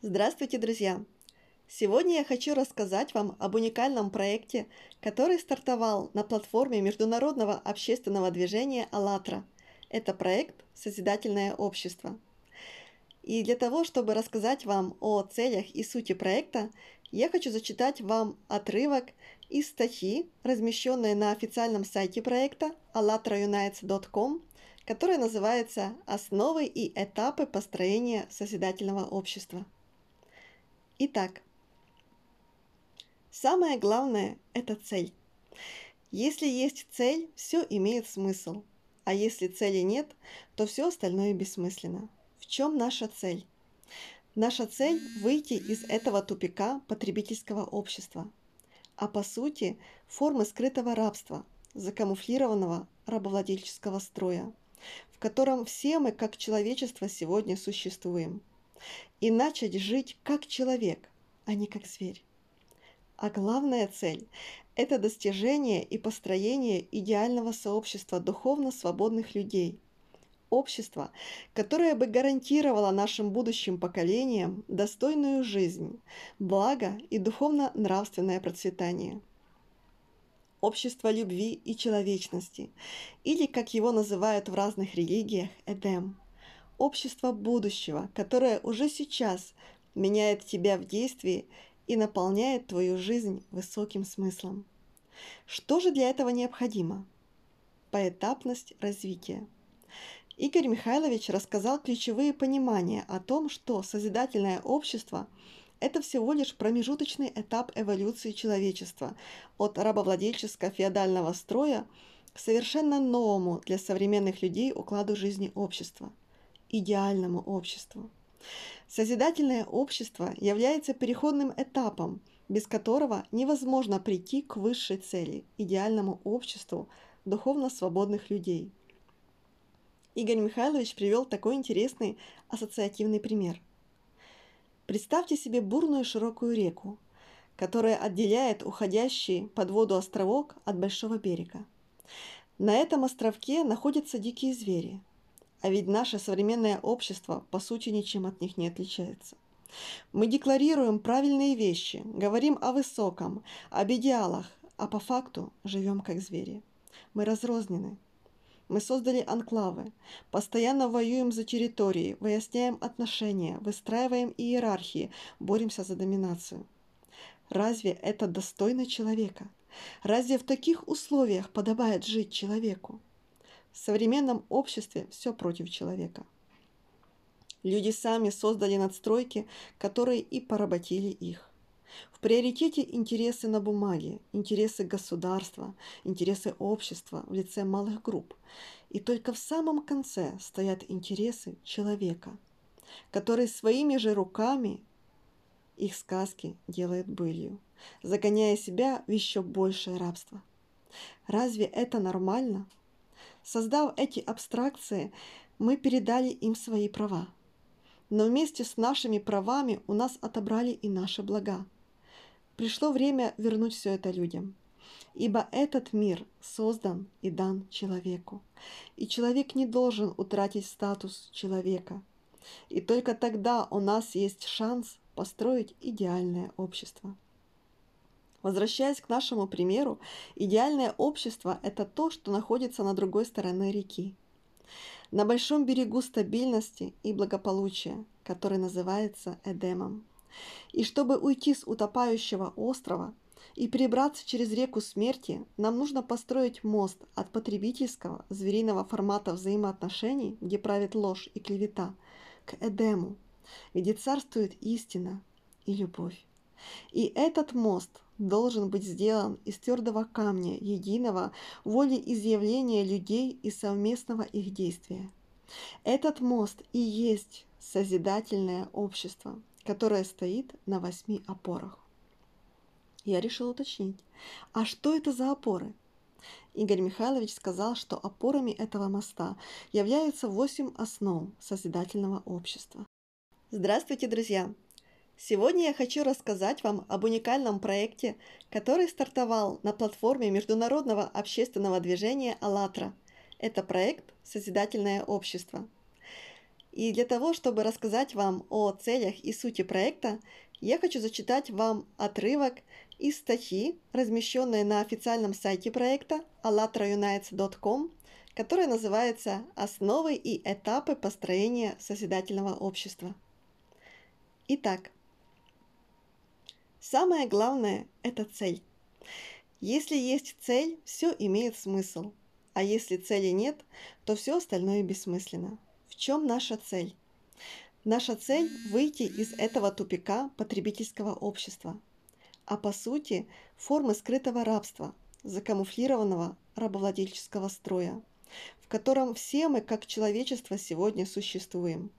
Здравствуйте, друзья! Сегодня я хочу рассказать вам об уникальном проекте, который стартовал на платформе международного общественного движения «АЛЛАТРА». Это проект «Созидательное общество». И для того, чтобы рассказать вам о целях и сути проекта, я хочу зачитать вам отрывок из статьи, размещенной на официальном сайте проекта allatraunites.com которая называется «Основы и этапы построения созидательного общества». Итак, самое главное – это цель. Если есть цель, все имеет смысл, а если цели нет, то все остальное бессмысленно. В чем наша цель? Наша цель – выйти из этого тупика потребительского общества, а по сути формы скрытого рабства, закамуфлированного рабовладельческого строя – в котором все мы как человечество сегодня существуем, и начать жить как человек, а не как зверь. А главная цель – это достижение и построение идеального сообщества духовно свободных людей. Общество, которое бы гарантировало нашим будущим поколениям достойную жизнь, благо и духовно-нравственное процветание – общество любви и человечности, или, как его называют в разных религиях, Эдем, общество будущего, которое уже сейчас меняет тебя в действии и наполняет твою жизнь высоким смыслом. Что же для этого необходимо? Поэтапность развития. Игорь Михайлович рассказал ключевые понимания о том, что созидательное общество – это всего лишь промежуточный этап эволюции человечества от рабовладельческо-феодального строя к совершенно новому для современных людей укладу жизни общества – идеальному обществу. Созидательное общество является переходным этапом, без которого невозможно прийти к высшей цели – идеальному обществу духовно свободных людей. Игорь Михайлович привел такой интересный ассоциативный пример – Представьте себе бурную широкую реку, которая отделяет уходящий под воду островок от большого берега. На этом островке находятся дикие звери, а ведь наше современное общество по сути ничем от них не отличается. Мы декларируем правильные вещи, говорим о высоком, об идеалах, а по факту живем как звери. Мы разрознены, мы создали анклавы, постоянно воюем за территории, выясняем отношения, выстраиваем иерархии, боремся за доминацию. Разве это достойно человека? Разве в таких условиях подобает жить человеку? В современном обществе все против человека. Люди сами создали надстройки, которые и поработили их. В приоритете интересы на бумаге, интересы государства, интересы общества в лице малых групп. И только в самом конце стоят интересы человека, который своими же руками их сказки делает былью, загоняя себя в еще большее рабство. Разве это нормально? Создав эти абстракции, мы передали им свои права. Но вместе с нашими правами у нас отобрали и наши блага. Пришло время вернуть все это людям. Ибо этот мир создан и дан человеку. И человек не должен утратить статус человека. И только тогда у нас есть шанс построить идеальное общество. Возвращаясь к нашему примеру, идеальное общество – это то, что находится на другой стороне реки. На большом берегу стабильности и благополучия, который называется Эдемом. И чтобы уйти с утопающего острова и перебраться через реку смерти, нам нужно построить мост от потребительского звериного формата взаимоотношений, где правит ложь и клевета, к Эдему, где царствует истина и любовь. И этот мост должен быть сделан из твердого камня, единого волеизъявления людей и совместного их действия. Этот мост и есть созидательное общество, которая стоит на восьми опорах. Я решил уточнить, а что это за опоры? Игорь Михайлович сказал, что опорами этого моста являются восемь основ созидательного общества. Здравствуйте, друзья! Сегодня я хочу рассказать вам об уникальном проекте, который стартовал на платформе международного общественного движения «АЛЛАТРА». Это проект «Созидательное общество». И для того, чтобы рассказать вам о целях и сути проекта, я хочу зачитать вам отрывок из статьи, размещенной на официальном сайте проекта allatraunites.com, которая называется «Основы и этапы построения созидательного общества». Итак, самое главное – это цель. Если есть цель, все имеет смысл, а если цели нет, то все остальное бессмысленно. В чем наша цель? Наша цель – выйти из этого тупика потребительского общества, а по сути формы скрытого рабства, закамуфлированного рабовладельческого строя, в котором все мы как человечество сегодня существуем,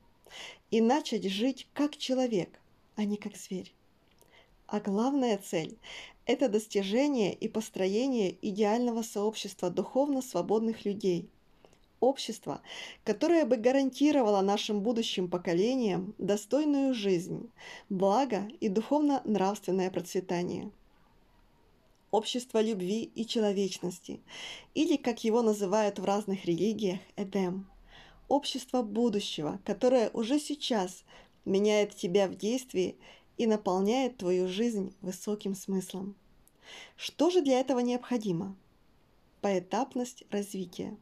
и начать жить как человек, а не как зверь. А главная цель это достижение и построение идеального сообщества духовно свободных людей. Общество, которое бы гарантировало нашим будущим поколениям достойную жизнь, благо и духовно-нравственное процветание. Общество любви и человечности, или, как его называют в разных религиях, Эдем. Общество будущего, которое уже сейчас меняет тебя в действии и наполняет твою жизнь высоким смыслом. Что же для этого необходимо? Поэтапность развития.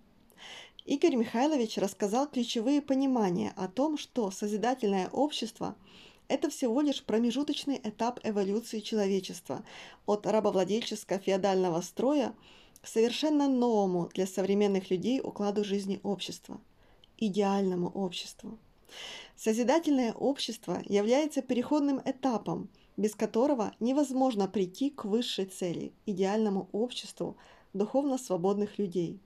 Игорь Михайлович рассказал ключевые понимания о том, что созидательное общество – это всего лишь промежуточный этап эволюции человечества от рабовладельческо-феодального строя к совершенно новому для современных людей укладу жизни общества – идеальному обществу. Созидательное общество является переходным этапом, без которого невозможно прийти к высшей цели – идеальному обществу духовно свободных людей.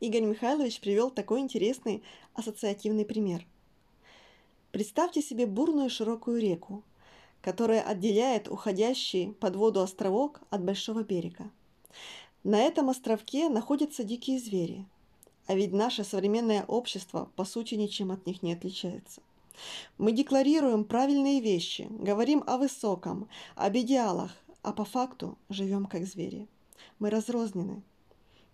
Игорь Михайлович привел такой интересный ассоциативный пример. Представьте себе бурную широкую реку, которая отделяет уходящий под воду островок от большого берега. На этом островке находятся дикие звери – а ведь наше современное общество по сути ничем от них не отличается. Мы декларируем правильные вещи, говорим о высоком, об идеалах, а по факту живем как звери. Мы разрознены.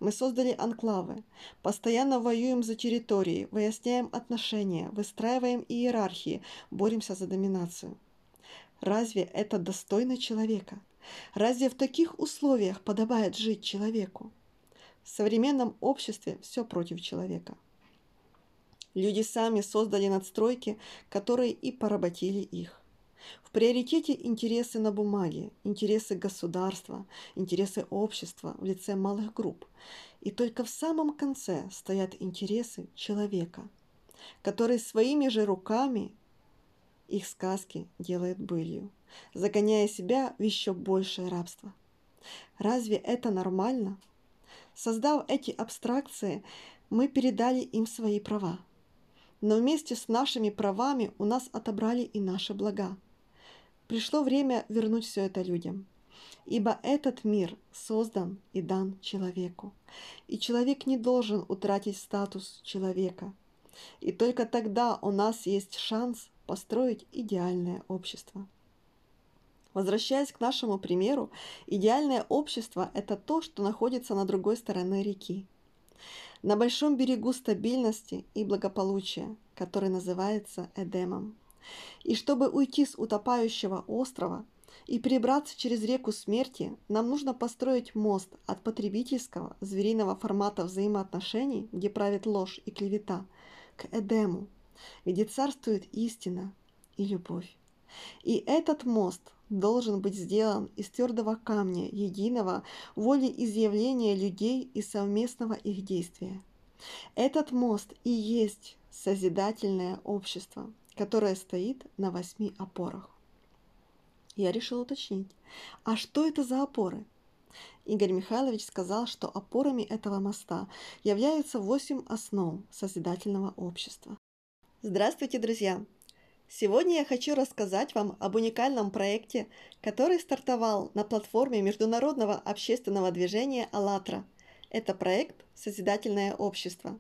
Мы создали анклавы, постоянно воюем за территории, выясняем отношения, выстраиваем иерархии, боремся за доминацию. Разве это достойно человека? Разве в таких условиях подобает жить человеку? В современном обществе все против человека. Люди сами создали надстройки, которые и поработили их. В приоритете интересы на бумаге, интересы государства, интересы общества в лице малых групп. И только в самом конце стоят интересы человека, который своими же руками их сказки делает былью, загоняя себя в еще большее рабство. Разве это нормально? Создав эти абстракции, мы передали им свои права. Но вместе с нашими правами у нас отобрали и наши блага. Пришло время вернуть все это людям. Ибо этот мир создан и дан человеку. И человек не должен утратить статус человека. И только тогда у нас есть шанс построить идеальное общество. Возвращаясь к нашему примеру, идеальное общество – это то, что находится на другой стороне реки. На большом берегу стабильности и благополучия, который называется Эдемом. И чтобы уйти с утопающего острова и перебраться через реку смерти, нам нужно построить мост от потребительского, звериного формата взаимоотношений, где правит ложь и клевета, к Эдему, где царствует истина и любовь. И этот мост – должен быть сделан из твердого камня, единого волеизъявления людей и совместного их действия. Этот мост и есть созидательное общество, которое стоит на восьми опорах. Я решил уточнить, а что это за опоры? Игорь Михайлович сказал, что опорами этого моста являются восемь основ созидательного общества. Здравствуйте, друзья! Сегодня я хочу рассказать вам об уникальном проекте, который стартовал на платформе международного общественного движения «АЛЛАТРА». Это проект «Созидательное общество».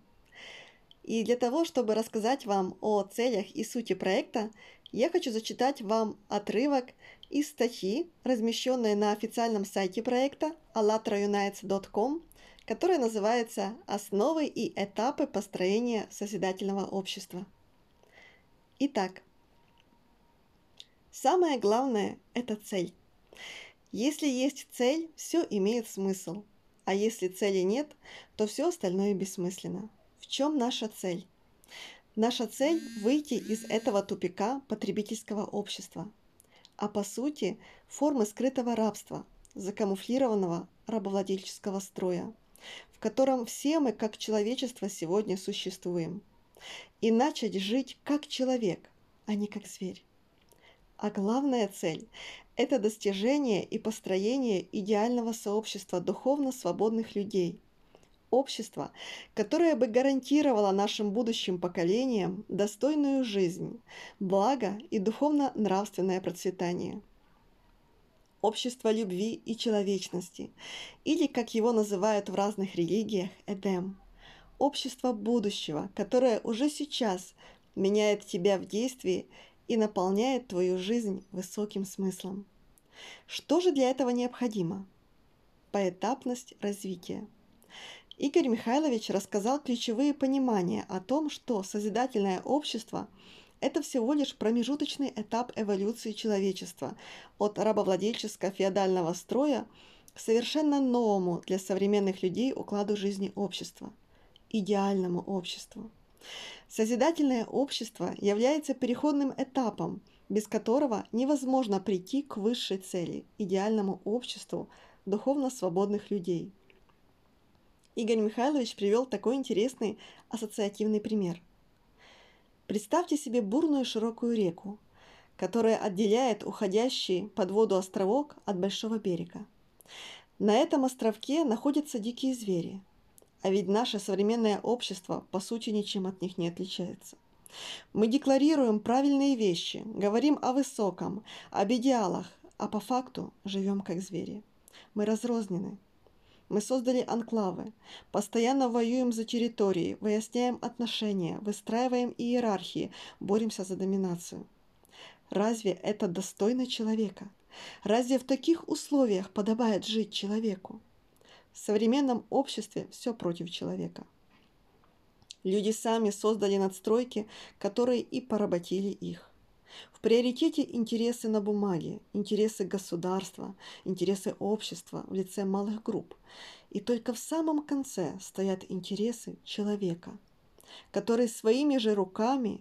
И для того, чтобы рассказать вам о целях и сути проекта, я хочу зачитать вам отрывок из статьи, размещенной на официальном сайте проекта allatraunites.com, которая называется «Основы и этапы построения созидательного общества». Итак, самое главное – это цель. Если есть цель, все имеет смысл, а если цели нет, то все остальное бессмысленно. В чем наша цель? Наша цель – выйти из этого тупика потребительского общества, а по сути формы скрытого рабства, закамуфлированного рабовладельческого строя, в котором все мы как человечество сегодня существуем, и начать жить как человек, а не как зверь. А главная цель – это достижение и построение идеального сообщества духовно свободных людей – общество, которое бы гарантировало нашим будущим поколениям достойную жизнь, благо и духовно-нравственное процветание. Общество любви и человечности, или, как его называют в разных религиях, Эдем. Общество будущего, которое уже сейчас меняет тебя в действии и наполняет твою жизнь высоким смыслом. Что же для этого необходимо? Поэтапность развития. Игорь Михайлович рассказал ключевые понимания о том, что созидательное общество – это всего лишь промежуточный этап эволюции человечества от рабовладельческо-феодального строя к совершенно новому для современных людей укладу жизни общества – идеальному обществу. Созидательное общество является переходным этапом, без которого невозможно прийти к высшей цели – идеальному обществу духовно свободных людей – Игорь Михайлович привел такой интересный ассоциативный пример. Представьте себе бурную широкую реку, которая отделяет уходящий под воду островок от большого берега. На этом островке находятся дикие звери, а ведь наше современное общество по сути ничем от них не отличается. Мы декларируем правильные вещи, говорим о высоком, об идеалах, а по факту живем как звери. Мы разрознены, мы создали анклавы, постоянно воюем за территории, выясняем отношения, выстраиваем иерархии, боремся за доминацию. Разве это достойно человека? Разве в таких условиях подобает жить человеку? В современном обществе все против человека. Люди сами создали надстройки, которые и поработили их. В приоритете интересы на бумаге, интересы государства, интересы общества в лице малых групп. И только в самом конце стоят интересы человека, который своими же руками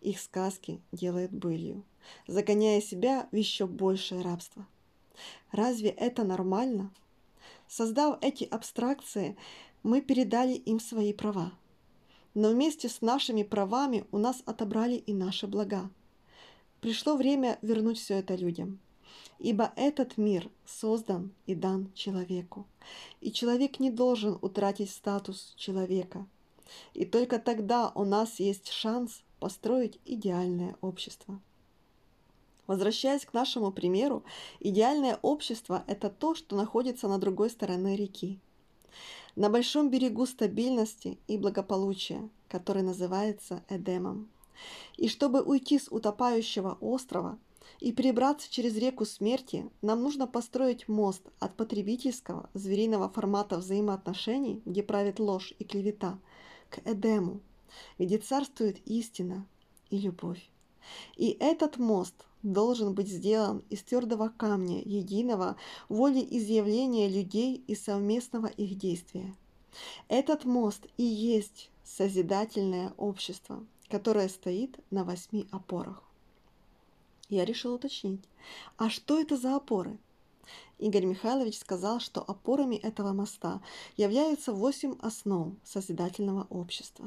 их сказки делает былью, загоняя себя в еще большее рабство. Разве это нормально? Создав эти абстракции, мы передали им свои права. Но вместе с нашими правами у нас отобрали и наши блага. Пришло время вернуть все это людям. Ибо этот мир создан и дан человеку. И человек не должен утратить статус человека. И только тогда у нас есть шанс построить идеальное общество. Возвращаясь к нашему примеру, идеальное общество – это то, что находится на другой стороне реки. На большом берегу стабильности и благополучия, который называется Эдемом. И чтобы уйти с утопающего острова и перебраться через реку смерти, нам нужно построить мост от потребительского звериного формата взаимоотношений, где правит ложь и клевета, к Эдему, где царствует истина и любовь. И этот мост должен быть сделан из твердого камня, единого волеизъявления людей и совместного их действия. Этот мост и есть созидательное общество, которая стоит на восьми опорах. Я решил уточнить, а что это за опоры? Игорь Михайлович сказал, что опорами этого моста являются восемь основ созидательного общества.